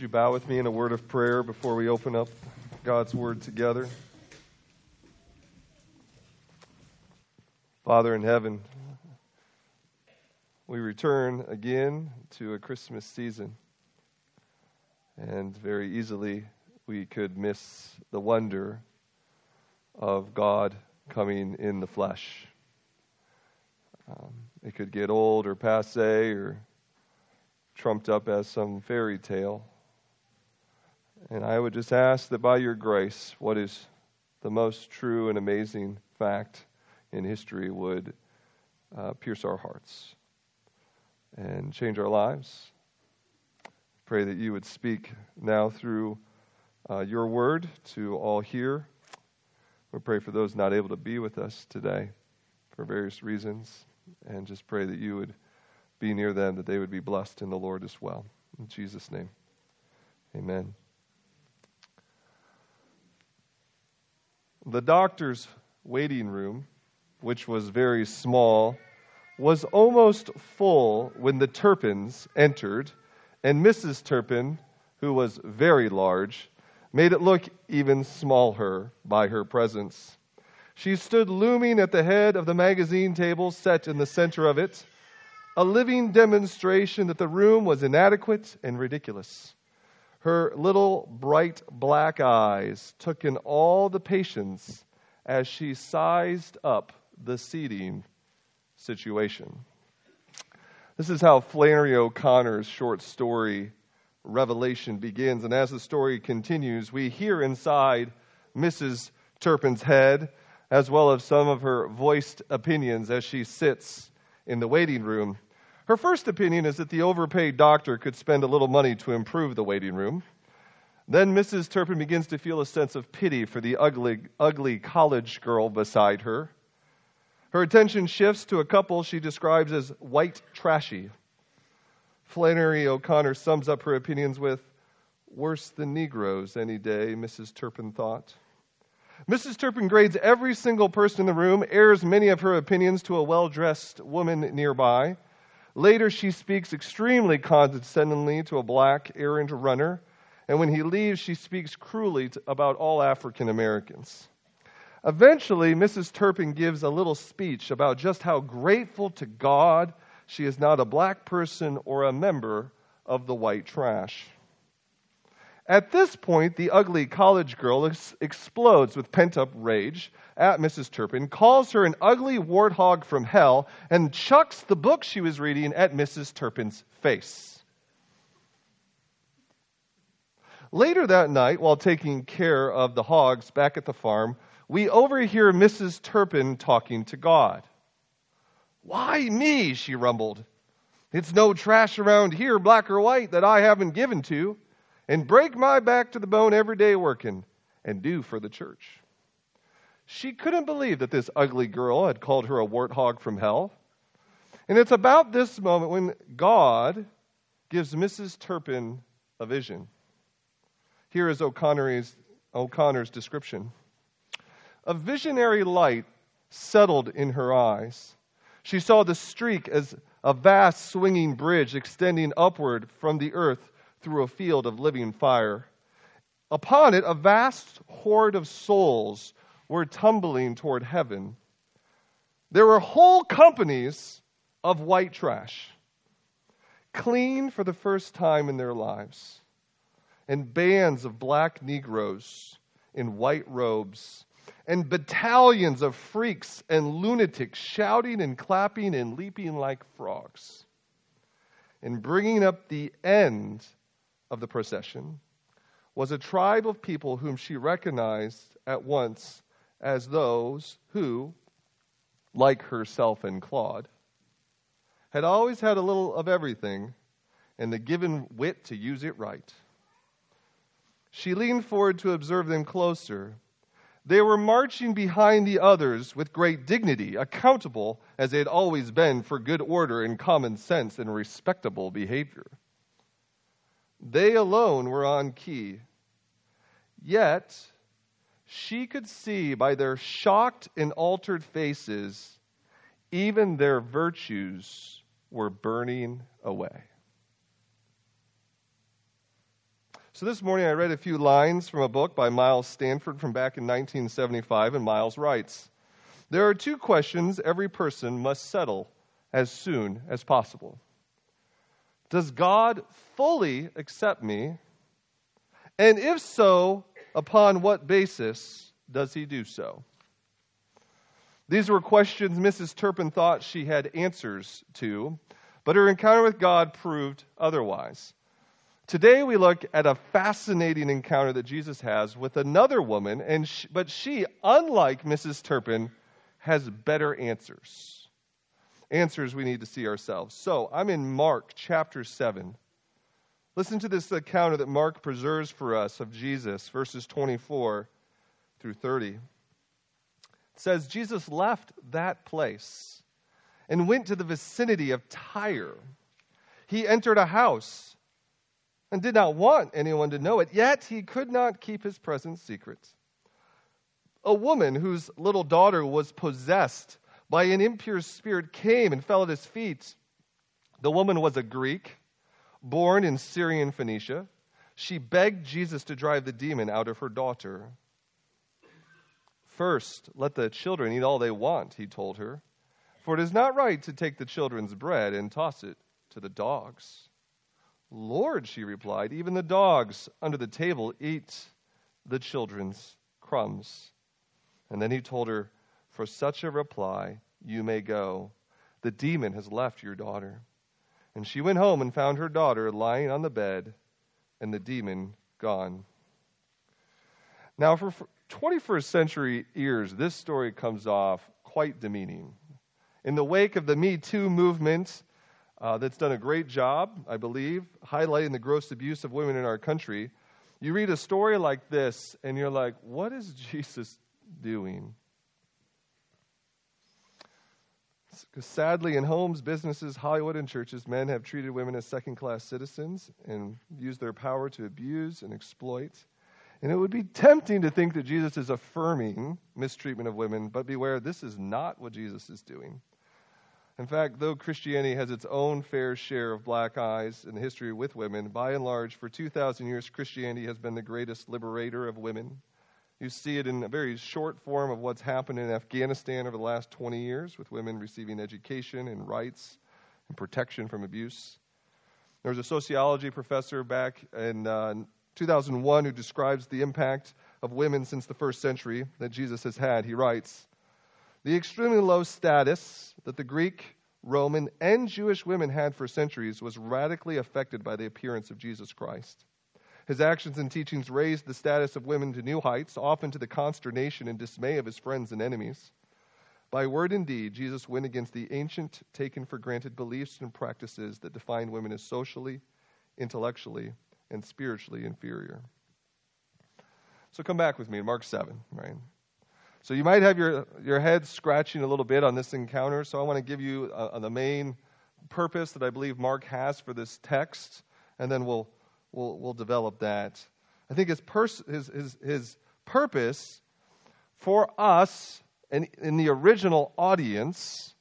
Would you bow with me in a word of prayer before we open up God's Word together? Father in heaven, we return again to a Christmas season. And very easily we could miss the wonder of God coming in the flesh. Um, it could get old or passe or trumped up as some fairy tale. And I would just ask that by your grace, what is the most true and amazing fact in history would uh, pierce our hearts and change our lives. Pray that you would speak now through uh, your word to all here. We pray for those not able to be with us today for various reasons, and just pray that you would be near them, that they would be blessed in the Lord as well. In Jesus' name, amen. The doctor's waiting room, which was very small, was almost full when the Turpins entered, and Mrs. Turpin, who was very large, made it look even smaller by her presence. She stood looming at the head of the magazine table set in the center of it, a living demonstration that the room was inadequate and ridiculous. Her little bright black eyes took in all the patients as she sized up the seating situation. This is how Flannery O'Connor's short story Revelation begins. And as the story continues, we hear inside Mrs. Turpin's head, as well as some of her voiced opinions as she sits in the waiting room. Her first opinion is that the overpaid doctor could spend a little money to improve the waiting room. Then Mrs. Turpin begins to feel a sense of pity for the ugly, ugly college girl beside her. Her attention shifts to a couple she describes as white trashy. Flannery O'Connor sums up her opinions with, Worse than Negroes any day, Mrs. Turpin thought. Mrs. Turpin grades every single person in the room, airs many of her opinions to a well dressed woman nearby. Later, she speaks extremely condescendingly to a black errand runner, and when he leaves, she speaks cruelly to, about all African Americans. Eventually, Mrs. Turpin gives a little speech about just how grateful to God she is not a black person or a member of the white trash. At this point, the ugly college girl ex- explodes with pent up rage at Mrs. Turpin, calls her an ugly warthog from hell, and chucks the book she was reading at Mrs. Turpin's face. Later that night, while taking care of the hogs back at the farm, we overhear Mrs. Turpin talking to God. Why me? she rumbled. It's no trash around here, black or white, that I haven't given to and break my back to the bone every day working and do for the church. She couldn't believe that this ugly girl had called her a warthog from hell. And it's about this moment when God gives Mrs. Turpin a vision. Here is O'Connor's, O'Connor's description. A visionary light settled in her eyes. She saw the streak as a vast swinging bridge extending upward from the earth through a field of living fire. Upon it, a vast horde of souls were tumbling toward heaven. There were whole companies of white trash, clean for the first time in their lives, and bands of black Negroes in white robes, and battalions of freaks and lunatics shouting and clapping and leaping like frogs. And bringing up the end of the procession was a tribe of people whom she recognized at once as those who, like herself and Claude, had always had a little of everything and the given wit to use it right. She leaned forward to observe them closer. They were marching behind the others with great dignity, accountable as they had always been for good order and common sense and respectable behavior. They alone were on key. Yet, she could see by their shocked and altered faces, even their virtues were burning away. So this morning I read a few lines from a book by Miles Stanford from back in 1975, and Miles writes There are two questions every person must settle as soon as possible. Does God fully accept me? And if so, upon what basis does he do so? These were questions Mrs. Turpin thought she had answers to, but her encounter with God proved otherwise. Today we look at a fascinating encounter that Jesus has with another woman, and she, but she, unlike Mrs. Turpin, has better answers. Answers we need to see ourselves. So I'm in Mark chapter 7. Listen to this encounter that Mark preserves for us of Jesus, verses 24 through 30. It says, Jesus left that place and went to the vicinity of Tyre. He entered a house and did not want anyone to know it, yet he could not keep his presence secret. A woman whose little daughter was possessed by an impure spirit came and fell at his feet. The woman was a Greek, born in Syrian Phoenicia. She begged Jesus to drive the demon out of her daughter. First, let the children eat all they want, he told her, for it is not right to take the children's bread and toss it to the dogs. Lord, she replied, even the dogs under the table eat the children's crumbs. And then he told her, For such a reply, you may go. The demon has left your daughter. And she went home and found her daughter lying on the bed and the demon gone. Now, for 21st century ears, this story comes off quite demeaning. In the wake of the Me Too movement, uh, that's done a great job, I believe, highlighting the gross abuse of women in our country. You read a story like this, and you're like, what is Jesus doing? Because sadly, in homes, businesses, Hollywood, and churches, men have treated women as second class citizens and used their power to abuse and exploit. And it would be tempting to think that Jesus is affirming mistreatment of women, but beware, this is not what Jesus is doing. In fact, though Christianity has its own fair share of black eyes in the history with women, by and large, for 2,000 years, Christianity has been the greatest liberator of women. You see it in a very short form of what's happened in Afghanistan over the last 20 years, with women receiving education and rights and protection from abuse. There was a sociology professor back in uh, 2001 who describes the impact of women since the first century that Jesus has had. He writes, the extremely low status that the Greek, Roman, and Jewish women had for centuries was radically affected by the appearance of Jesus Christ. His actions and teachings raised the status of women to new heights, often to the consternation and dismay of his friends and enemies. By word and deed, Jesus went against the ancient, taken for granted beliefs and practices that defined women as socially, intellectually, and spiritually inferior. So come back with me to Mark 7, right? So you might have your, your head scratching a little bit on this encounter. So I want to give you uh, the main purpose that I believe Mark has for this text, and then we'll, we'll, we'll develop that. I think his, pers- his, his, his purpose for us and in the original audience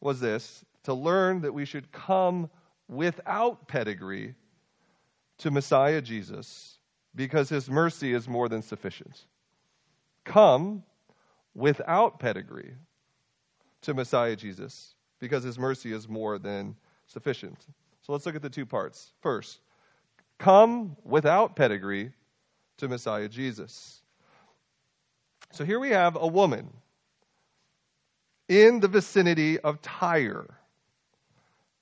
was this to learn that we should come without pedigree to Messiah Jesus because his mercy is more than sufficient. Come without pedigree to Messiah Jesus because his mercy is more than sufficient. So let's look at the two parts. First, come without pedigree to Messiah Jesus. So here we have a woman in the vicinity of Tyre.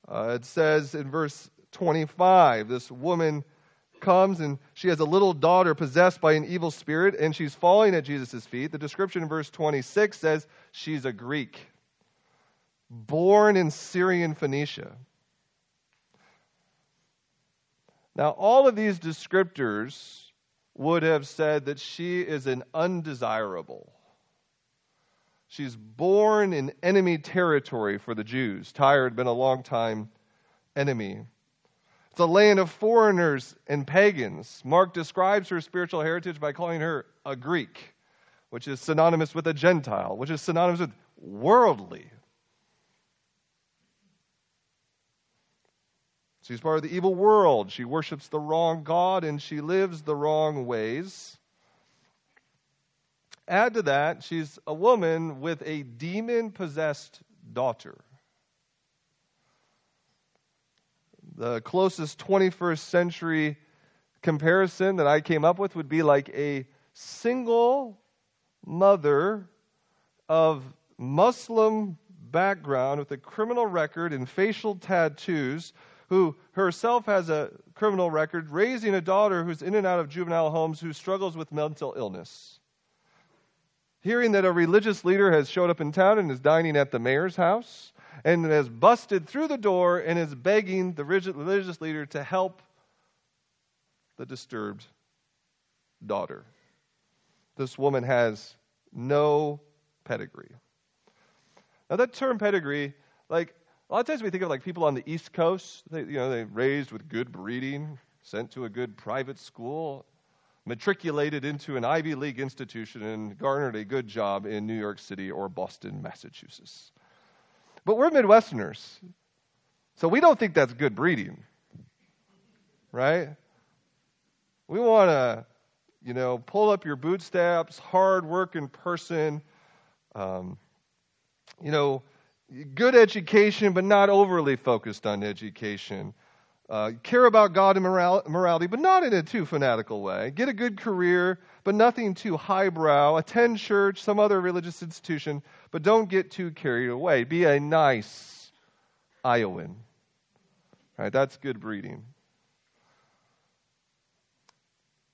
Uh, it says in verse 25, this woman comes and she has a little daughter possessed by an evil spirit and she's falling at Jesus' feet. The description in verse 26 says she's a Greek, born in Syrian Phoenicia. Now, all of these descriptors would have said that she is an undesirable. She's born in enemy territory for the Jews. Tyre had been a long time enemy it's a land of foreigners and pagans. Mark describes her spiritual heritage by calling her a Greek, which is synonymous with a Gentile, which is synonymous with worldly. She's part of the evil world. She worships the wrong God and she lives the wrong ways. Add to that, she's a woman with a demon possessed daughter. The closest 21st century comparison that I came up with would be like a single mother of Muslim background with a criminal record and facial tattoos who herself has a criminal record, raising a daughter who's in and out of juvenile homes who struggles with mental illness. Hearing that a religious leader has showed up in town and is dining at the mayor's house and has busted through the door and is begging the religious leader to help the disturbed daughter. This woman has no pedigree. Now, that term pedigree, like, a lot of times we think of like people on the East Coast, they, you know, they raised with good breeding, sent to a good private school, matriculated into an Ivy League institution, and garnered a good job in New York City or Boston, Massachusetts. But we're Midwesterners, so we don't think that's good breeding, right? We want to, you know, pull up your bootstraps, hard work in person, um, you know, good education, but not overly focused on education. Uh, care about God and moral- morality, but not in a too fanatical way. Get a good career, but nothing too highbrow. Attend church, some other religious institution, but don't get too carried away. Be a nice Iowan. Right? That's good breeding.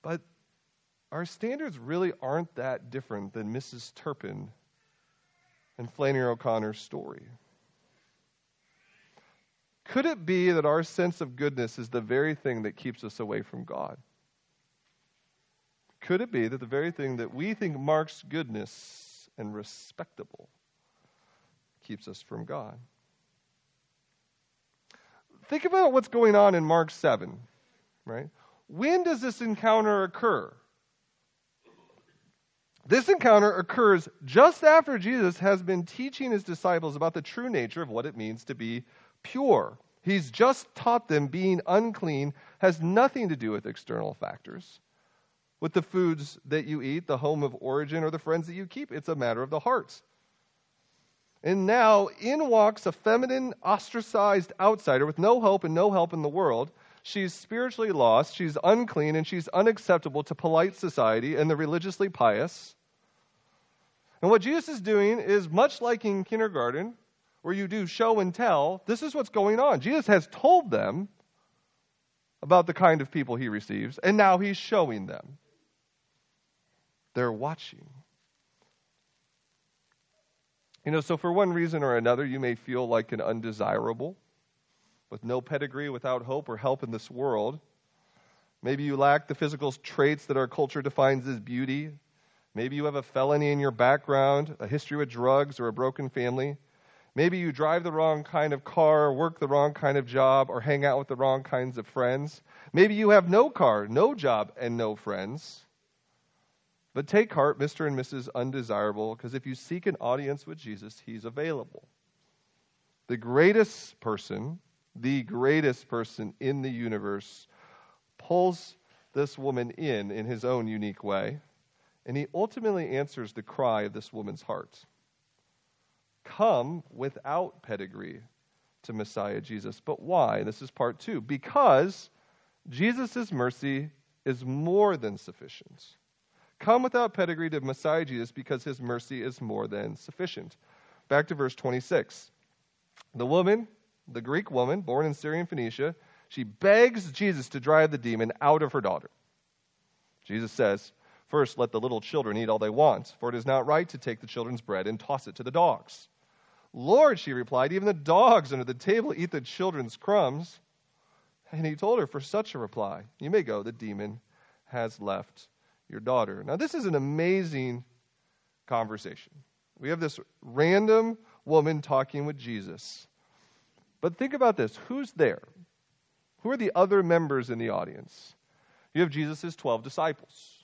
But our standards really aren't that different than Mrs. Turpin and Flannery O'Connor's story. Could it be that our sense of goodness is the very thing that keeps us away from God? Could it be that the very thing that we think marks goodness and respectable keeps us from God? Think about what's going on in Mark 7, right? When does this encounter occur? This encounter occurs just after Jesus has been teaching his disciples about the true nature of what it means to be pure. He's just taught them being unclean has nothing to do with external factors, with the foods that you eat, the home of origin, or the friends that you keep. It's a matter of the heart. And now in walks a feminine, ostracized outsider with no hope and no help in the world She's spiritually lost, she's unclean, and she's unacceptable to polite society and the religiously pious. And what Jesus is doing is much like in kindergarten, where you do show and tell, this is what's going on. Jesus has told them about the kind of people he receives, and now he's showing them. They're watching. You know, so for one reason or another, you may feel like an undesirable with no pedigree, without hope or help in this world. Maybe you lack the physical traits that our culture defines as beauty. Maybe you have a felony in your background, a history with drugs, or a broken family. Maybe you drive the wrong kind of car, work the wrong kind of job, or hang out with the wrong kinds of friends. Maybe you have no car, no job, and no friends. But take heart, Mr. and Mrs. Undesirable, because if you seek an audience with Jesus, he's available. The greatest person the greatest person in the universe, pulls this woman in in his own unique way, and he ultimately answers the cry of this woman's heart Come without pedigree to Messiah Jesus. But why? This is part two. Because Jesus' mercy is more than sufficient. Come without pedigree to Messiah Jesus because his mercy is more than sufficient. Back to verse 26. The woman the Greek woman born in Syrian Phoenicia, she begs Jesus to drive the demon out of her daughter. Jesus says, First, let the little children eat all they want, for it is not right to take the children's bread and toss it to the dogs. Lord, she replied, even the dogs under the table eat the children's crumbs. And he told her, For such a reply, you may go, the demon has left your daughter. Now, this is an amazing conversation. We have this random woman talking with Jesus. But think about this who's there? Who are the other members in the audience? You have Jesus' 12 disciples,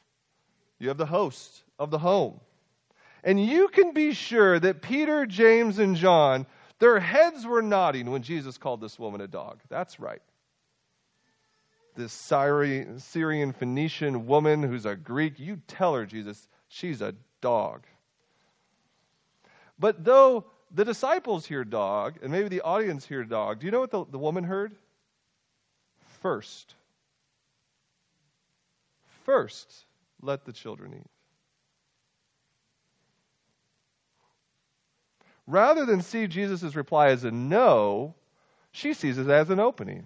you have the host of the home. And you can be sure that Peter, James, and John, their heads were nodding when Jesus called this woman a dog. That's right. this Syrian, Phoenician woman who's a Greek. You tell her, Jesus, she's a dog. But though the disciples hear dog, and maybe the audience hear dog, do you know what the, the woman heard? First. First, let the children eat. Rather than see Jesus' reply as a no, she sees it as an opening.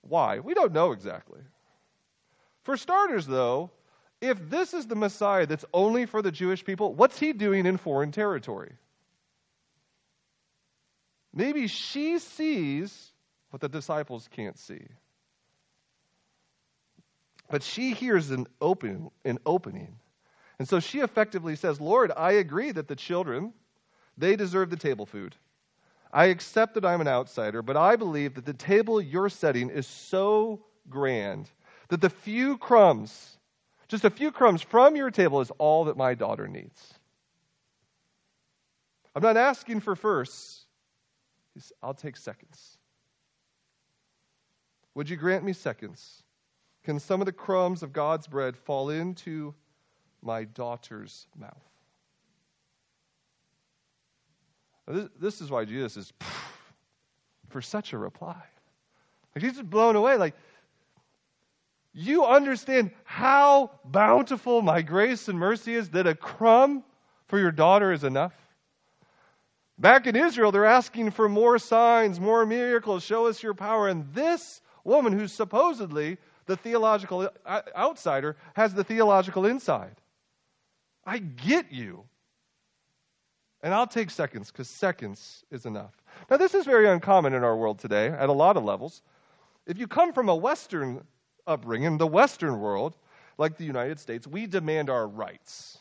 Why? We don't know exactly. For starters, though, if this is the Messiah that's only for the Jewish people, what's he doing in foreign territory? Maybe she sees what the disciples can't see. But she hears an open an opening. And so she effectively says, "Lord, I agree that the children they deserve the table food. I accept that I'm an outsider, but I believe that the table you're setting is so grand that the few crumbs just a few crumbs from your table is all that my daughter needs. I'm not asking for firsts, I'll take seconds. Would you grant me seconds? Can some of the crumbs of God's bread fall into my daughter's mouth? This, this is why Jesus is for such a reply. Like he's just blown away. Like, you understand how bountiful my grace and mercy is that a crumb for your daughter is enough? Back in Israel, they're asking for more signs, more miracles, show us your power. And this woman, who's supposedly the theological uh, outsider, has the theological inside. I get you. And I'll take seconds because seconds is enough. Now, this is very uncommon in our world today at a lot of levels. If you come from a Western upbringing, the Western world, like the United States, we demand our rights.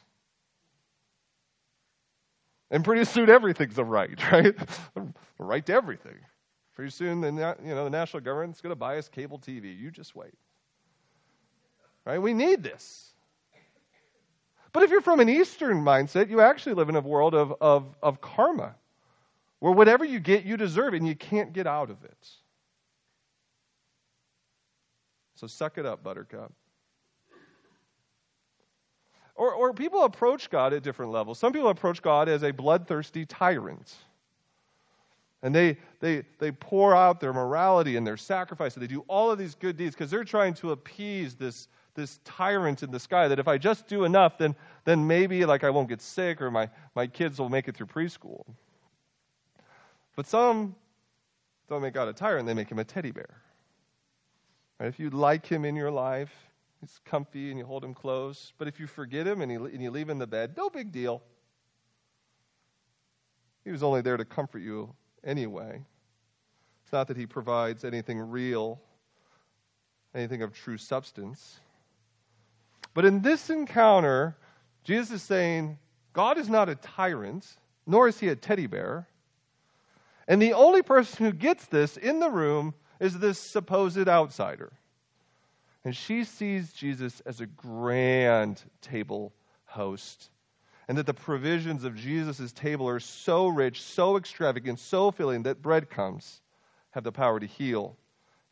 And pretty soon everything's a right, right? a right to everything. Pretty soon the, you know, the national government's going to buy us cable TV. You just wait. Right? We need this. But if you're from an Eastern mindset, you actually live in a world of, of, of karma, where whatever you get, you deserve, it, and you can't get out of it. So suck it up, buttercup. Or, or people approach God at different levels. Some people approach God as a bloodthirsty tyrant. And they, they, they pour out their morality and their sacrifice, and they do all of these good deeds because they're trying to appease this, this tyrant in the sky that if I just do enough, then, then maybe like I won't get sick or my, my kids will make it through preschool. But some don't make God a tyrant, they make him a teddy bear. Right? If you like him in your life, he's comfy and you hold him close. But if you forget him and, he, and you leave him in the bed, no big deal. He was only there to comfort you anyway. It's not that he provides anything real, anything of true substance. But in this encounter, Jesus is saying, God is not a tyrant, nor is he a teddy bear. And the only person who gets this in the room is this supposed outsider. And she sees Jesus as a grand table host. And that the provisions of Jesus' table are so rich, so extravagant, so filling that breadcrumbs have the power to heal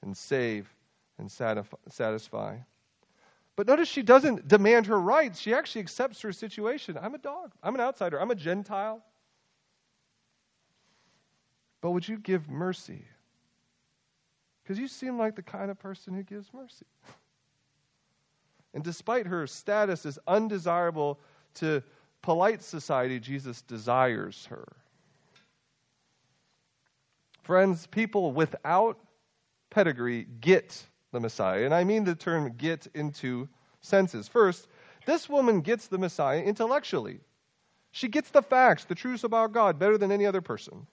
and save and satisfy. But notice she doesn't demand her rights. She actually accepts her situation. I'm a dog. I'm an outsider. I'm a Gentile. But would you give mercy? Because you seem like the kind of person who gives mercy. and despite her status as undesirable to polite society, Jesus desires her. Friends, people without pedigree get the Messiah. And I mean the term get into senses. First, this woman gets the Messiah intellectually. She gets the facts, the truths about God, better than any other person.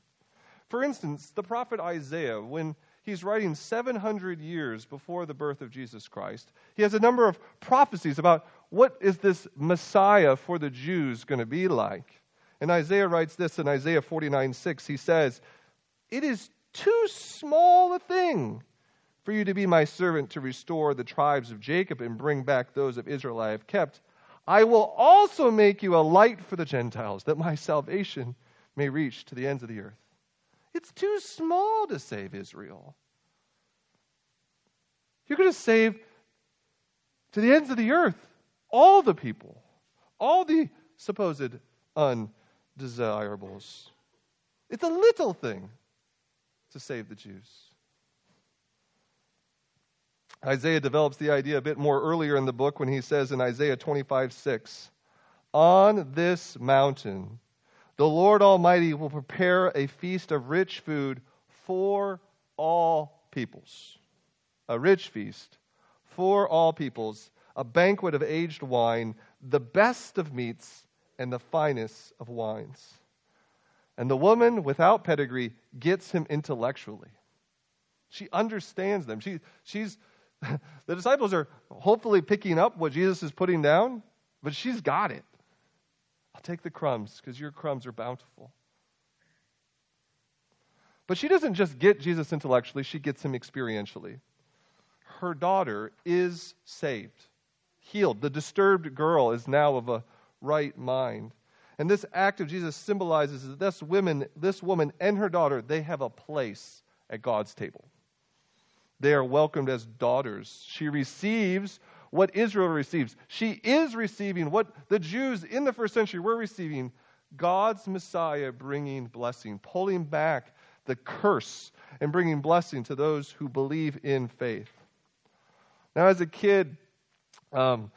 For instance, the prophet Isaiah, when he's writing 700 years before the birth of Jesus Christ. He has a number of prophecies about what is this Messiah for the Jews going to be like. And Isaiah writes this in Isaiah 49 6. He says, It is too small a thing for you to be my servant to restore the tribes of Jacob and bring back those of Israel I have kept. I will also make you a light for the Gentiles, that my salvation may reach to the ends of the earth. It's too small to save Israel. You're going to save to the ends of the earth all the people, all the supposed undesirables. It's a little thing to save the Jews. Isaiah develops the idea a bit more earlier in the book when he says in Isaiah 25 6, On this mountain, the Lord Almighty will prepare a feast of rich food for all peoples. A rich feast for all peoples, a banquet of aged wine, the best of meats, and the finest of wines. And the woman without pedigree gets him intellectually. She understands them. She, she's, the disciples are hopefully picking up what Jesus is putting down, but she's got it. I'll take the crumbs because your crumbs are bountiful. But she doesn't just get Jesus intellectually, she gets him experientially. Her daughter is saved, healed. The disturbed girl is now of a right mind. And this act of Jesus symbolizes that this woman, this woman and her daughter, they have a place at God's table. They are welcomed as daughters. She receives what Israel receives. She is receiving what the Jews in the first century were receiving God's Messiah bringing blessing, pulling back the curse and bringing blessing to those who believe in faith. Now, as a kid, um,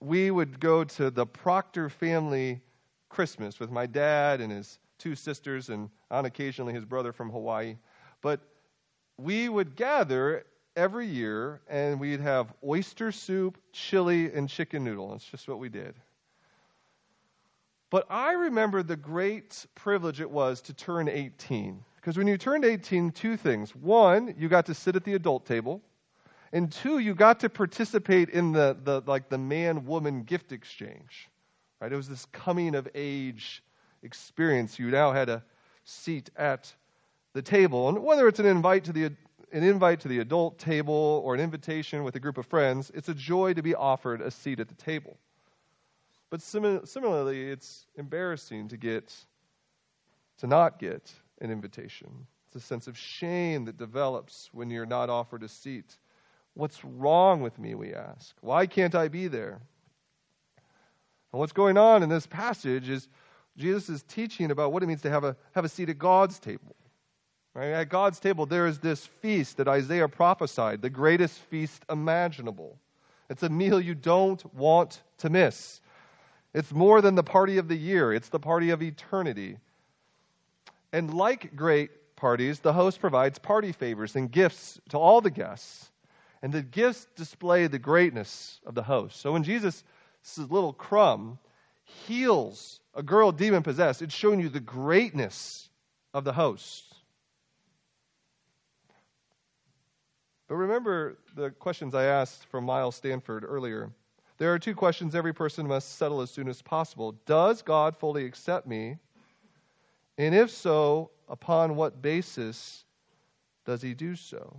we would go to the Proctor family Christmas with my dad and his two sisters, and on occasionally his brother from Hawaii. But we would gather every year and we'd have oyster soup, chili, and chicken noodle. That's just what we did. But I remember the great privilege it was to turn 18. Because when you turned 18, two things. One, you got to sit at the adult table. And two, you got to participate in the, the like the man woman gift exchange. Right? It was this coming of age experience. You now had a seat at the table. And whether it's an invite to the an invite to the adult table or an invitation with a group of friends, it's a joy to be offered a seat at the table. But sim- similarly, it's embarrassing to get to not get an invitation. It's a sense of shame that develops when you're not offered a seat. What's wrong with me, we ask? Why can't I be there? And what's going on in this passage is Jesus is teaching about what it means to have a, have a seat at God's table. Right? At God's table, there is this feast that Isaiah prophesied, the greatest feast imaginable. It's a meal you don't want to miss. It's more than the party of the year, it's the party of eternity. And like great parties, the host provides party favors and gifts to all the guests. And the gifts display the greatness of the host. So when Jesus this little crumb, heals a girl demon possessed. It's showing you the greatness of the host. But remember the questions I asked from Miles Stanford earlier. There are two questions every person must settle as soon as possible. Does God fully accept me? And if so, upon what basis does he do so?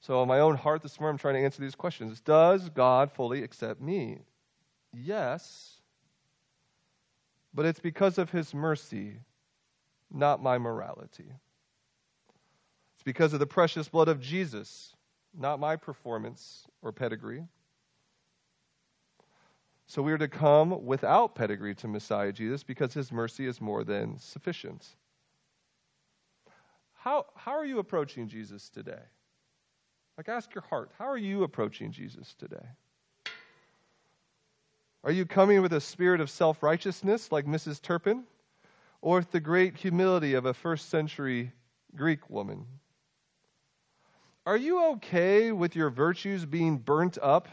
So, in my own heart this morning, I'm trying to answer these questions. Does God fully accept me? Yes, but it's because of his mercy, not my morality. Because of the precious blood of Jesus, not my performance or pedigree. So we are to come without pedigree to Messiah Jesus because his mercy is more than sufficient. How, how are you approaching Jesus today? Like, ask your heart how are you approaching Jesus today? Are you coming with a spirit of self righteousness like Mrs. Turpin? Or with the great humility of a first century Greek woman? Are you okay with your virtues being burnt up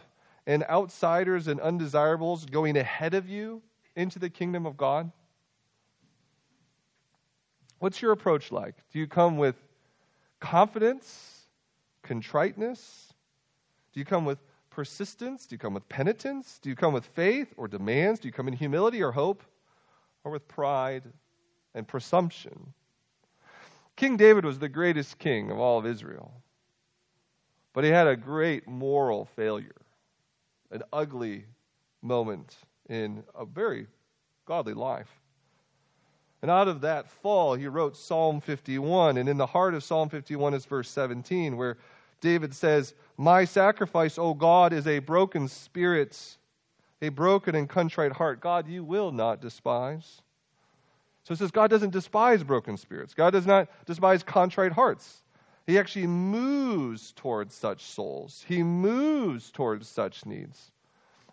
and outsiders and undesirables going ahead of you into the kingdom of God? What's your approach like? Do you come with confidence contriteness? Do you come with persistence? Do you come with penitence? Do you come with faith or demands? Do you come in humility or hope? Or with pride and presumption? King David was the greatest king of all of Israel. But he had a great moral failure, an ugly moment in a very godly life. And out of that fall, he wrote Psalm 51. And in the heart of Psalm 51 is verse 17, where David says, My sacrifice, O God, is a broken spirit, a broken and contrite heart. God, you will not despise. So it says God doesn't despise broken spirits. God does not despise contrite hearts. He actually moves towards such souls. He moves towards such needs.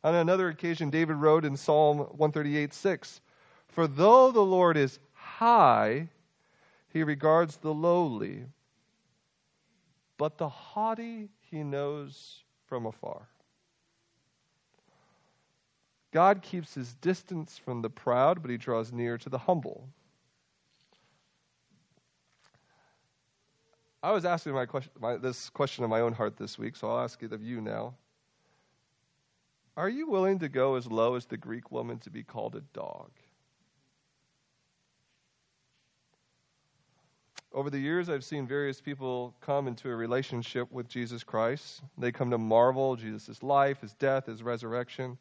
On another occasion, David wrote in Psalm 138 6, For though the Lord is high, he regards the lowly, but the haughty he knows from afar. God keeps his distance from the proud, but he draws near to the humble. I was asking my question, my, this question in my own heart this week, so I'll ask it of you now. Are you willing to go as low as the Greek woman to be called a dog? Over the years, I've seen various people come into a relationship with Jesus Christ. They come to marvel Jesus' life, his death, his resurrection.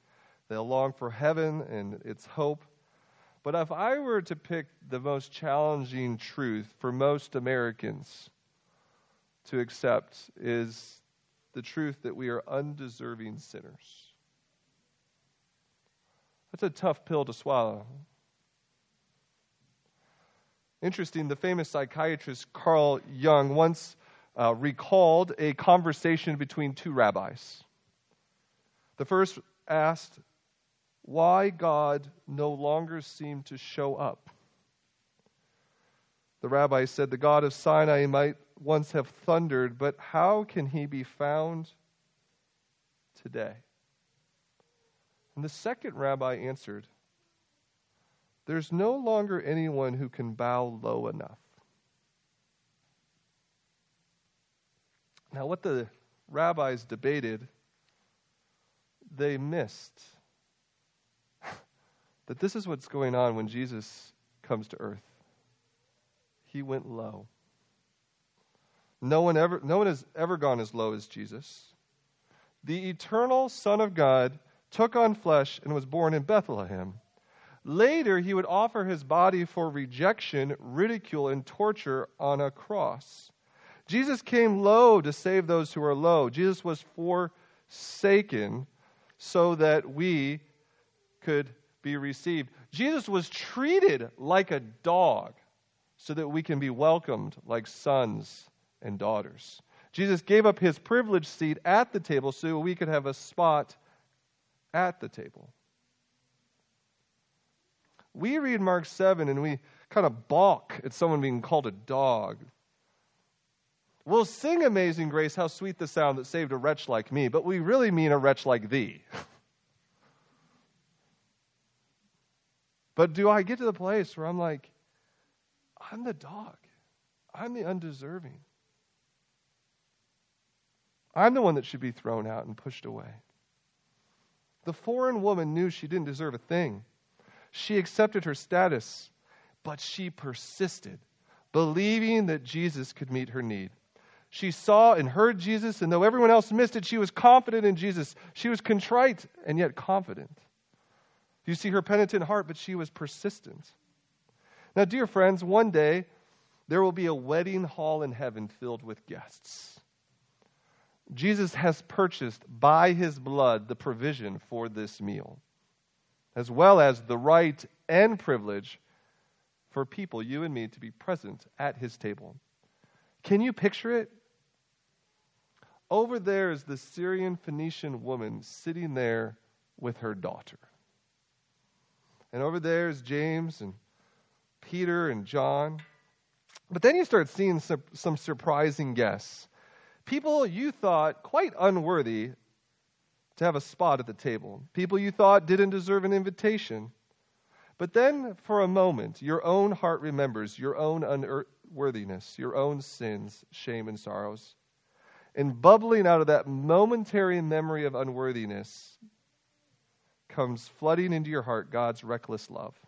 They'll long for heaven and its hope. But if I were to pick the most challenging truth for most Americans to accept, is the truth that we are undeserving sinners. That's a tough pill to swallow. Interesting, the famous psychiatrist Carl Jung once uh, recalled a conversation between two rabbis. The first asked, why God no longer seemed to show up. The rabbi said, The God of Sinai might once have thundered, but how can he be found today? And the second rabbi answered, There's no longer anyone who can bow low enough. Now, what the rabbis debated, they missed that this is what's going on when Jesus comes to earth. He went low. No one, ever, no one has ever gone as low as Jesus. The eternal Son of God took on flesh and was born in Bethlehem. Later, he would offer his body for rejection, ridicule, and torture on a cross. Jesus came low to save those who are low. Jesus was forsaken so that we could be received. Jesus was treated like a dog so that we can be welcomed like sons and daughters. Jesus gave up his privileged seat at the table so we could have a spot at the table. We read Mark 7 and we kind of balk at someone being called a dog. We'll sing Amazing Grace, how sweet the sound that saved a wretch like me, but we really mean a wretch like thee. But do I get to the place where I'm like, I'm the dog, I'm the undeserving. I'm the one that should be thrown out and pushed away. The foreign woman knew she didn't deserve a thing. She accepted her status, but she persisted, believing that Jesus could meet her need. She saw and heard Jesus, and though everyone else missed it, she was confident in Jesus. She was contrite and yet confident. You see her penitent heart, but she was persistent. Now, dear friends, one day there will be a wedding hall in heaven filled with guests. Jesus has purchased by his blood the provision for this meal, as well as the right and privilege for people, you and me, to be present at his table. Can you picture it? Over there is the Syrian Phoenician woman sitting there with her daughter. And over there is James and Peter and John. But then you start seeing some, some surprising guests. People you thought quite unworthy to have a spot at the table. People you thought didn't deserve an invitation. But then, for a moment, your own heart remembers your own unworthiness, your own sins, shame, and sorrows. And bubbling out of that momentary memory of unworthiness comes flooding into your heart God's reckless love.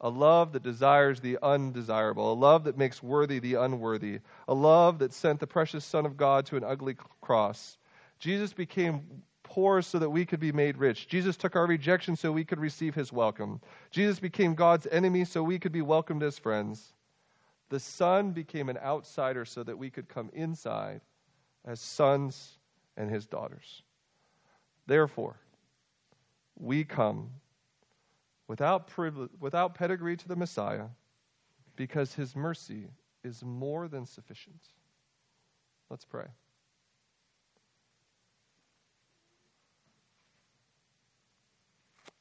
A love that desires the undesirable, a love that makes worthy the unworthy, a love that sent the precious Son of God to an ugly cross. Jesus became poor so that we could be made rich. Jesus took our rejection so we could receive his welcome. Jesus became God's enemy so we could be welcomed as friends. The Son became an outsider so that we could come inside as sons and his daughters. Therefore, we come without, privilege, without pedigree to the Messiah because his mercy is more than sufficient. Let's pray.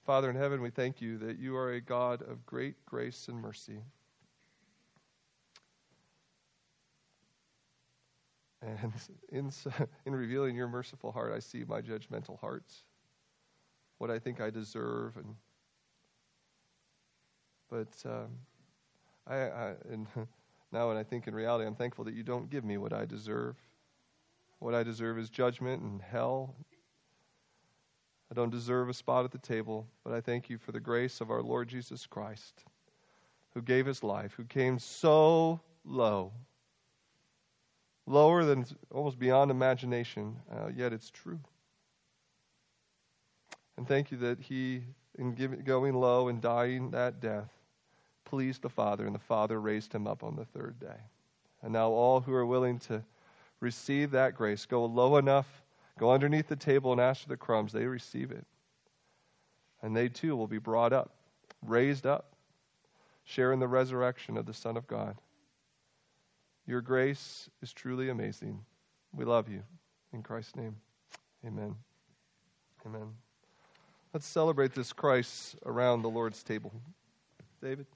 Father in heaven, we thank you that you are a God of great grace and mercy. And in, in revealing your merciful heart, I see my judgmental hearts, what I think I deserve. And, but um, I, I and now when I think in reality, I'm thankful that you don't give me what I deserve. What I deserve is judgment and hell. I don't deserve a spot at the table, but I thank you for the grace of our Lord Jesus Christ, who gave his life, who came so low lower than almost beyond imagination, uh, yet it's true. And thank you that he, in giving, going low and dying that death, pleased the Father, and the Father raised him up on the third day. And now all who are willing to receive that grace, go low enough, go underneath the table and ask for the crumbs, they receive it. And they too will be brought up, raised up, sharing the resurrection of the Son of God. Your grace is truly amazing. We love you. In Christ's name, amen. Amen. Let's celebrate this Christ around the Lord's table. David?